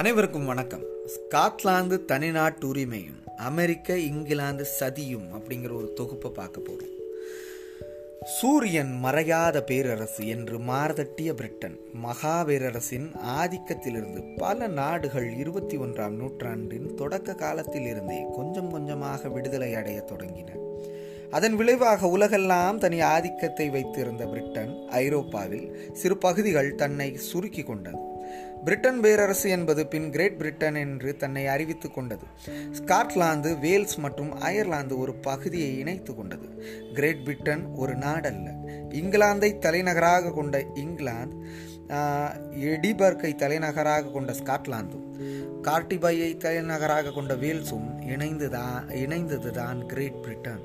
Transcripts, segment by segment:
அனைவருக்கும் வணக்கம். ஸ்காட்லாந்து தனிநாட்டு உரிமையும் அமெரிக்க இங்கிலாந்து சதியும் அப்படிங்கிற ஒரு தொகுப்பை பார்க்க போறோம். சூரியன் மறையாத பேரரசு என்று மாரதட்டிய பிரிட்டன் மகா பேரரசின் ஆதிக்கத்திலிருந்து பல நாடுகள் இருபத்தி ஒன்றாம் நூற்றாண்டின் தொடக்க காலத்தில் இருந்தே கொஞ்சம் கொஞ்சமாக விடுதலை அடைய தொடங்கின. அதன் விளைவாக உலகெல்லாம் தனி ஆதிக்கத்தை வைத்திருந்த பிரிட்டன் ஐரோப்பாவில் சிறு பகுதிகள் தன்னை சுருக்கி கொண்டது. பிரிட்டன் பேரரசு என்பது பின் கிரேட் பிரிட்டன் என்று தன்னை அறிவித்துக் கொண்டது. ஸ்காட்லாந்து வேல்ஸ் மற்றும் அயர்லாந்து ஒரு பகுதியை இணைத்து கொண்டது. கிரேட் பிரிட்டன் ஒரு நாடல்ல. இங்கிலாந்தை தலைநகராக கொண்ட இங்கிலாந்து எடிபர்க்கை தலைநகராக கொண்ட ஸ்காட்லாந்தும் கார்டிபையை தலைநகராக கொண்ட வேல்ஸும் இணைந்துதான் இணைந்ததுதான் கிரேட் பிரிட்டன்.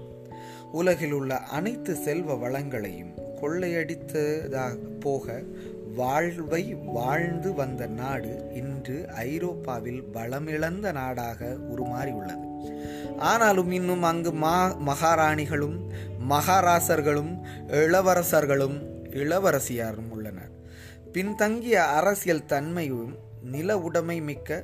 உலகில் உள்ள அனைத்து செல்வ வளங்களையும் கொள்ளையடித்ததாக போக வாழ்வை வாழ்ந்து வந்த நாடு இன்று ஐரோப்பாவில் பலமிழந்த நாடாக உருமாறியுள்ளது. ஆனாலும் இன்னும் அங்கு மா மகாராணிகளும் மகாராசர்களும் இளவரசர்களும் இளவரசியாரும் உள்ளனர். பின்தங்கிய அரசியல் தன்மையும் நில உடைமை மிக்க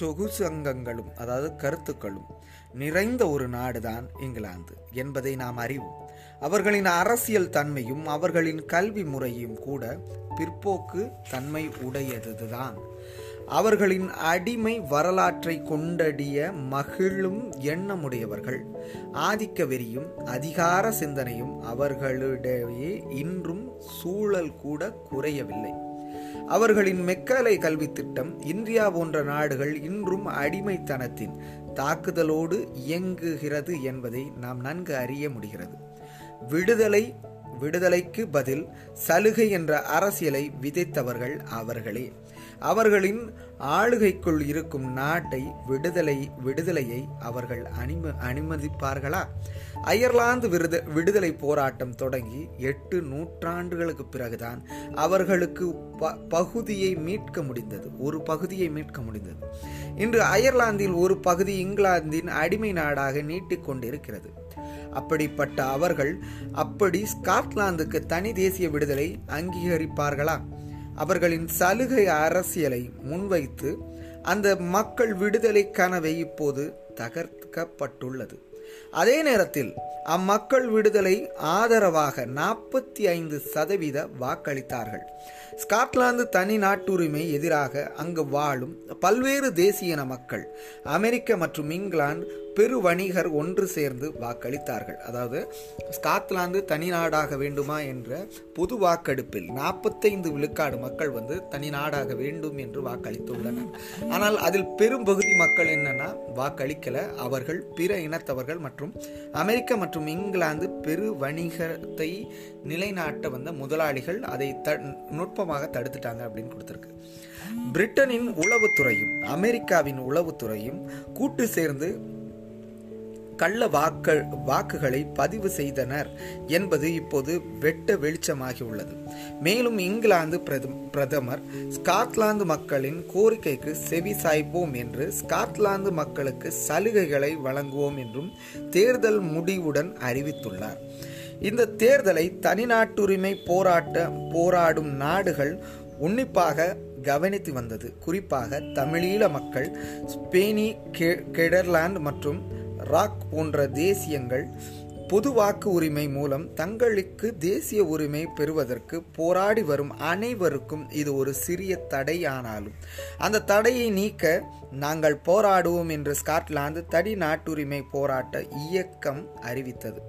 சொகுசங்கங்களும் அதாவது கருத்துக்களும் நிறைந்த ஒரு நாடுதான் இங்கிலாந்து என்பதை நாம் அறிவோம். அவர்களின் அரசியல் தன்மையும் அவர்களின் கல்வி முறையும் கூட பிற்போக்கு தன்மை உடையதுதான். அவர்களின் அடிமை வரலாற்றை கொண்டடிய மகிழும் எண்ணமுடையவர்கள் ஆதிக்க வெறியும் அதிகார சிந்தனையும் அவர்களிடையே இன்றும் சூழல் கூட குறையவில்லை. அவர்களின் மெக்காலை கல்வி திட்டம் இந்தியா போன்ற நாடுகள் இன்றும் அடிமைத்தனத்தின் தாக்குதலோடு இயங்குகிறது என்பதை நாம் நன்கு அறிய முடிகிறது. விடுதலை விடுதலைக்கு பதில் சலுகை என்ற அரசியலை விதைத்தவர்கள் அவர்களே. அவர்களின் ஆளுகைக்குள் இருக்கும் நாட்டை விடுதலை விடுதலையை அவர்கள் அனும அனுமதிப்பார்களா அயர்லாந்து விருத விடுதலை போராட்டம் தொடங்கி எட்டு நூற்றாண்டுகளுக்கு பிறகுதான் அவர்களுக்கு ப பகுதியை மீட்க முடிந்தது. ஒரு பகுதியை மீட்க முடிந்தது. இன்று அயர்லாந்தில் ஒரு பகுதி இங்கிலாந்தின் அடிமை நாடாக நீட்டிக்கொண்டிருக்கிறது அப்படிப்பட்ட அவர்கள் அப்படி ஸ்காட்லாந்துக்கு தனி தேசிய விடுதலை அங்கீகரிப்பார்களா? அவர்களின் சலுகை அரசியலை முன்வைத்து அந்த மக்கள் விடுதலை கனவை இப்போது தகர்க்கப்பட்டுள்ளது. அதே நேரத்தில் அம்மக்கள் விடுதலை ஆதரவாக நாற்பத்தி ஐந்து சதவீத வாக்களித்தார்கள். ஸ்காட்லாந்து தனி நாட்டுரிமை எதிராக அங்கு வாழும் பல்வேறு தேசியன மக்கள் அமெரிக்க மற்றும் இங்கிலாந்து பெரு வணிகர் ஒன்று சேர்ந்து வாக்களித்தார்கள். அதாவது ஸ்காட்லாந்து தனி நாடாக வேண்டுமா என்ற பொது வாக்கெடுப்பில் நாற்பத்தைந்து விழுக்காடு மக்கள் வந்து தனி நாடாக வேண்டும் என்று வாக்களித்துள்ளனர். ஆனால் அதில் பெரும்பகுதி மக்கள் என்னன்னா வாக்களிக்கல. அவர்கள் பிற இனத்தவர்கள் மற்றும் அமெரிக்க மற்றும் இங்கிலாந்து பெரு வணிகத்தை நிலைநாட்ட வந்த முதலாளிகள் அதை த நுட்பமாக தடுத்துட்டாங்க அப்படின்னு கொடுத்துருக்கு. பிரிட்டனின் உளவுத்துறையும் அமெரிக்காவின் உளவுத்துறையும் கூட்டு சேர்ந்து கள்ள வாக்க வாக்குகளை பதிவு செய்தனர் என்பது இப்போது வெட்ட வெளிச்சமாகி உள்ளது. மேலும் இங்கிலாந்து பிரதமர் ஸ்காட்லாந்து மக்களின் கோரிக்கைக்கு செவி சாய்ப்போம் என்று ஸ்காட்லாந்து மக்களுக்கு சலுகைகளை வழங்குவோம் என்றும் தேர்தல் முடிவுடன் அறிவித்துள்ளார். இந்த தேர்தலை தனிநாட்டுரிமை போராட்ட போராடும் நாடுகள் உன்னிப்பாக கவனித்து வந்தது. குறிப்பாக தமிழீழ மக்கள் ஸ்பெயினி கெடர்லாந்து மற்றும் ராக் போன்ற தேசியங்கள் பொது வாக்கு உரிமை மூலம் தங்களுக்கு தேசிய உரிமை பெறுவதற்கு போராடி வரும் அனைவருக்கும் இது ஒரு சிறிய தடையானாலும். அந்த தடையை நீக்க நாங்கள் போராடுவோம் என்று ஸ்காட்லாந்து தனி நாட்டுரிமை போராட்ட இயக்கம் அறிவித்தது.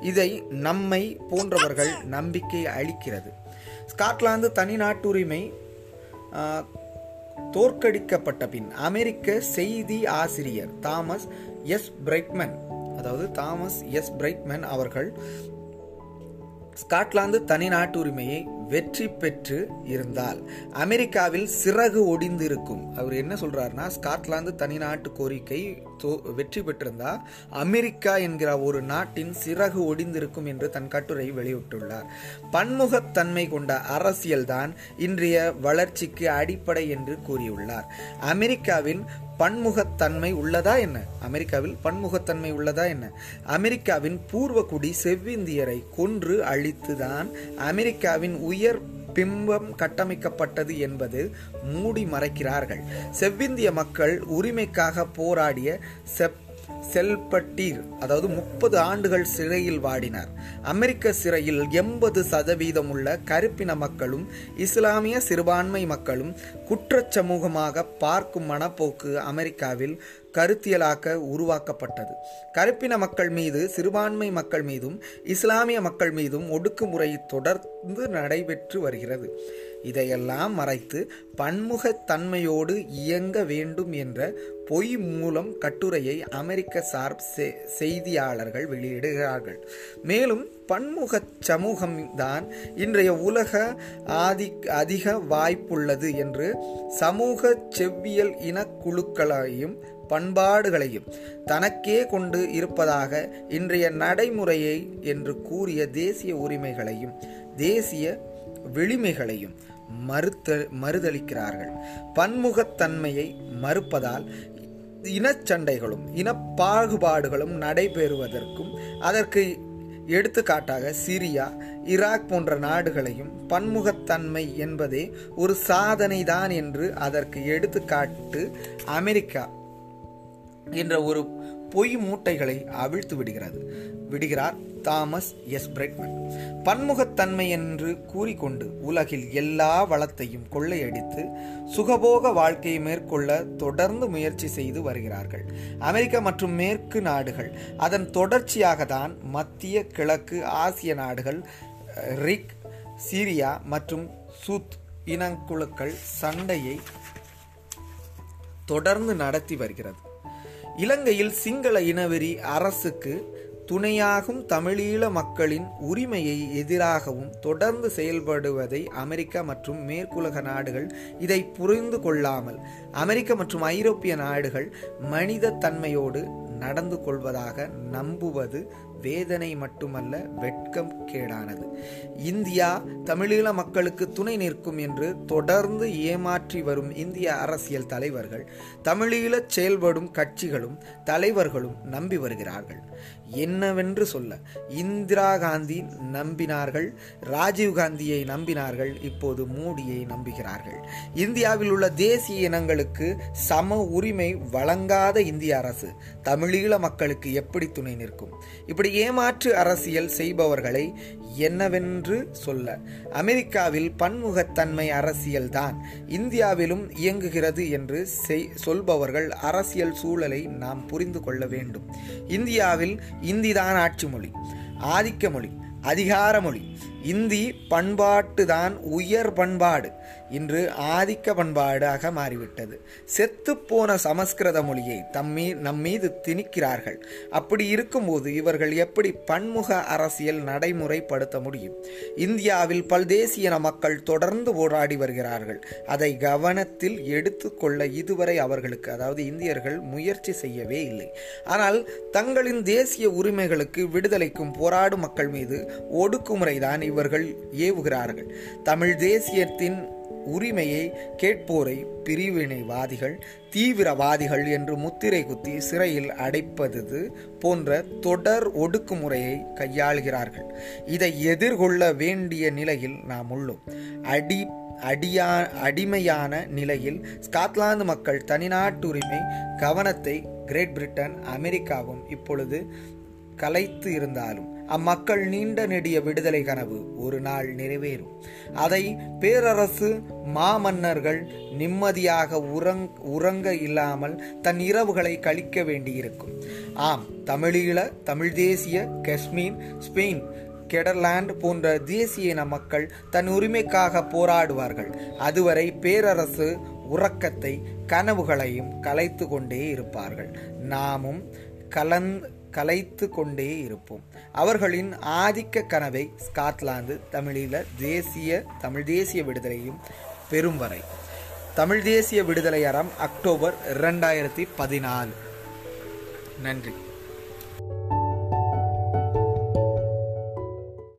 இதை நம்மை போன்றவர்கள் நம்பிக்கை அளிக்கிறது. ஸ்காட்லாந்து தனி நாட்டுரிமை தோற்கடிக்கப்பட்ட பின் அமெரிக்க செய்தி ஆசிரியர் தாமஸ் எஸ் பிரைட்மேன். அதாவது தாமஸ் எஸ் பிரைட்மேன் அவர்கள் ஸ்காட்லாந்து தனி நாட்டுரிமையை வெற்றி பெற்று இருந்தால் அமெரிக்காவில் சிறகு ஒடிந்திருக்கும். அவர் என்ன சொல்றாருன்னா ஸ்காட்லாந்து தனி நாட்டு கோரிக்கை வெற்றி பெற்றிருந்தா அமெரிக்கா என்கிற ஒரு நாட்டின் சிறகு ஒடிந்திருக்கும் என்று தன் கட்டுரை வெளியிட்டுள்ளார். பன்முகத்தன்மை கொண்ட அரசியல்தான் இன்றைய வளர்ச்சிக்கு அடிப்படை என்று கூறியுள்ளார். அமெரிக்காவின் பன்முகத்தன்மை உள்ளதா என்ன? அமெரிக்காவில் பன்முகத்தன்மை உள்ளதா என்ன? அமெரிக்காவின் பூர்வகுடி செவ்விந்தியரை கொன்று அழித்துதான் அமெரிக்காவின் உயர் பிம்பம் கட்டமைக்கப்பட்டது என்பது மூடி மறைக்கிறார்கள். செவ்விந்திய மக்கள் உரிமைக்காக போராடிய செப் செல்பட்டீர் அதாவது முப்பது ஆண்டுகள் சிறையில் வாடினார். அமெரிக்க சிறையில் எண்பது சதவீதம் உள்ள கருப்பின மக்களும் இஸ்லாமிய சிறுபான்மை மக்களும் குற்ற சமூகமாக பார்க்கும் மனப்போக்கு அமெரிக்காவில் கருத்தியலாக்க உருவாக்கப்பட்டது. கருப்பின மக்கள் மீது சிறுபான்மை மக்கள் மீதும் இஸ்லாமிய மக்கள் மீதும் ஒடுக்குமுறை தொடர்ந்து நடைபெற்று வருகிறது. இதையெல்லாம் மறைத்து பன்முகத்தன்மையோடு இயங்க வேண்டும் என்ற பொய் மூலம் கட்டுரையை அமெரிக்க சார் செய்தியாளர்கள் வெளியிடுகிறார்கள். மேலும் பன்முக சமூகம்தான் இன்றைய உலக ஆதி அதிக வாய்ப்புள்ளது என்று சமூக செவ்வியல் இனக்குழுக்களையும் பண்பாடுகளையும் தனக்கே கொண்டு இருப்பதாக இன்றைய நடைமுறையை என்று கூறிய தேசிய உரிமைகளையும் தேசிய வெளிமைகளையும் மறுத்த மறுதளிக்கிறார்கள். பன்முகத்தன்மையை மறுப்பதால் இனச்சண்டைகளும் இனப்பாகுபாடுகளும் நடைபெறுவதற்கும் அதற்கு எடுத்துக்காட்டாக சிரியா ஈராக் போன்ற நாடுகளையும் பன்முகத்தன்மை என்பதே ஒரு சாதனைதான் என்று அதற்கு எடுத்துக்காட்டு அமெரிக்கா என்ற ஒரு பொய் மூட்டைகளை அவிழ்த்து விடுகிறது. விடுகிறார் தாமஸ் எஸ். பிரெட்மன். பன்முகத்தன்மை என்று கூறிக்கொண்டு உலகில் எல்லா வளத்தையும் கொள்ளையடித்து சுகபோக வாழ்க்கையை மேற்கொள்ள தொடர்ந்து முயற்சி செய்து வருகிறார்கள். அமெரிக்க மற்றும் மேற்கு நாடுகள் அதன் தொடர்ச்சியாக தான் மத்திய கிழக்கு ஆசிய நாடுகள் ரிக் சீரியா மற்றும் சூத் இனக்குழுக்கள் சண்டையை தொடர்ந்து நடத்தி வருகிறது. இலங்கையில் சிங்கள இனவெறி அரசுக்கு துணையாகும் தமிழீழ மக்களின் உரிமையை எதிராகவும் தொடர்ந்து செயல்படுவதை அமெரிக்கா மற்றும் மேற்குலக நாடுகள் இதை புரிந்து கொள்ளாமல் அமெரிக்க மற்றும் ஐரோப்பிய நாடுகள் மனித தன்மையோடு நடந்து கொள்வதாக நம்புவது வேதனை மட்டுமல்ல வெட்கம் கேடானது. இந்தியா தமிழீழ மக்களுக்கு துணை நிற்கும் என்று தொடர்ந்து ஏமாற்றி வரும் இந்திய அரசியல் தலைவர்கள் தமிழீழ செயல்படும் கட்சிகளும் தலைவர்களும் நம்பி வருகிறார்கள். என்னவென்று சொல்ல இந்திரா காந்தி நம்பினார்கள் ராஜீவ் காந்தியை நம்பினார்கள் இப்போது மோடியை நம்புகிறார்கள். இந்தியாவில் உள்ள தேசிய இனங்களுக்கு சம உரிமை வழங்காத இந்திய அரசு தமிழீழ மக்களுக்கு எப்படி துணை நிற்கும்? இப்படி ஏமாற்று அரசியல் செய்பவர்களை என்னவென்று சொல்ல. அமெரிக்காவில் பன்முகத்தன்மை அரசியல்தான். இந்தியாவிலும் இயங்குகிறது என்று சொல்பவர்கள் அரசியல் சூழலை நாம் புரிந்து கொள்ள வேண்டும். இந்தியாவில் இந்திதான் ஆட்சி மொழி ஆதிக்க மொழி அதிகார மொழி இந்தி பண்பாட்டு தான் உயர் பண்பாடு. இன்று ஆதிக்க பண்பாடாக மாறிவிட்டது. செத்துப்போன சமஸ்கிருத மொழியை தம்மீ நம்மீது திணிக்கிறார்கள். அப்படி இருக்கும்போது இவர்கள் எப்படி பன்முக அரசியல் நடைமுறைப்படுத்த முடியும்? இந்தியாவில் பல்தேசியன மக்கள் தொடர்ந்து போராடி வருகிறார்கள். அதை கவனத்தில் எடுத்துக்கொள்ள இதுவரை அவர்களுக்கு அதாவது இந்தியர்கள் முயற்சி செய்யவே இல்லை. ஆனால் தங்களின் தேசிய உரிமைகளுக்கு விடுதலைக்கும் போராடும் மக்கள் மீது ஒடுக்குமுறைதான் இவர்கள் ஏவுகிறார்கள். தமிழ் தேசியத்தின் உரிமையை கேட்போரை பிரிவினைவாதிகள் தீவிரவாதிகள் என்று முத்திரை குத்தி சிறையில் அடைப்பது போன்ற தொடர் ஒடுக்குமுறையை கையாளுகிறார்கள். இதை எதிர்கொள்ள வேண்டிய நிலையில் நாம் உள்ளோம். அடி அடியா அடிமையான நிலையில் ஸ்காட்லாந்து மக்கள் தனிநாட்டுரிமை கவனத்தை கிரேட் பிரிட்டன் அமெரிக்காவும் இப்பொழுது கலைத்து இருந்தாலும் அம்மக்கள் நீண்ட நெடிய விடுதலை கனவு ஒரு நாள் நிறைவேறும். அதை பேரரசு மாமன்னர்கள் நிம்மதியாக உறங் உறங்க இல்லாமல் தன் இரவுகளை கழிக்க வேண்டியிருக்கும். ஆம் தமிழீழ தமிழ் தேசிய காஷ்மீர் ஸ்பெயின் கெடர்லாந்து போன்ற தேசிய இன மக்கள் தன் உரிமைக்காக போராடுவார்கள். அதுவரை பேரரசு உறக்கத்தை கனவுகளையும் கலைத்து கொண்டே இருப்பார்கள். நாமும் கலந் கலைத்து கொண்டே இருப்போம். அவர்களின் ஆதிக்க கனவை ஸ்காட்லாந்து தமிழீழ தேசிய தமிழ் தேசிய விடுதலையும் பெறும் வரை. தமிழ் தேசிய விடுதலை அறம் அக்டோபர் இரண்டாயிரத்தி பதினாலு. நன்றி.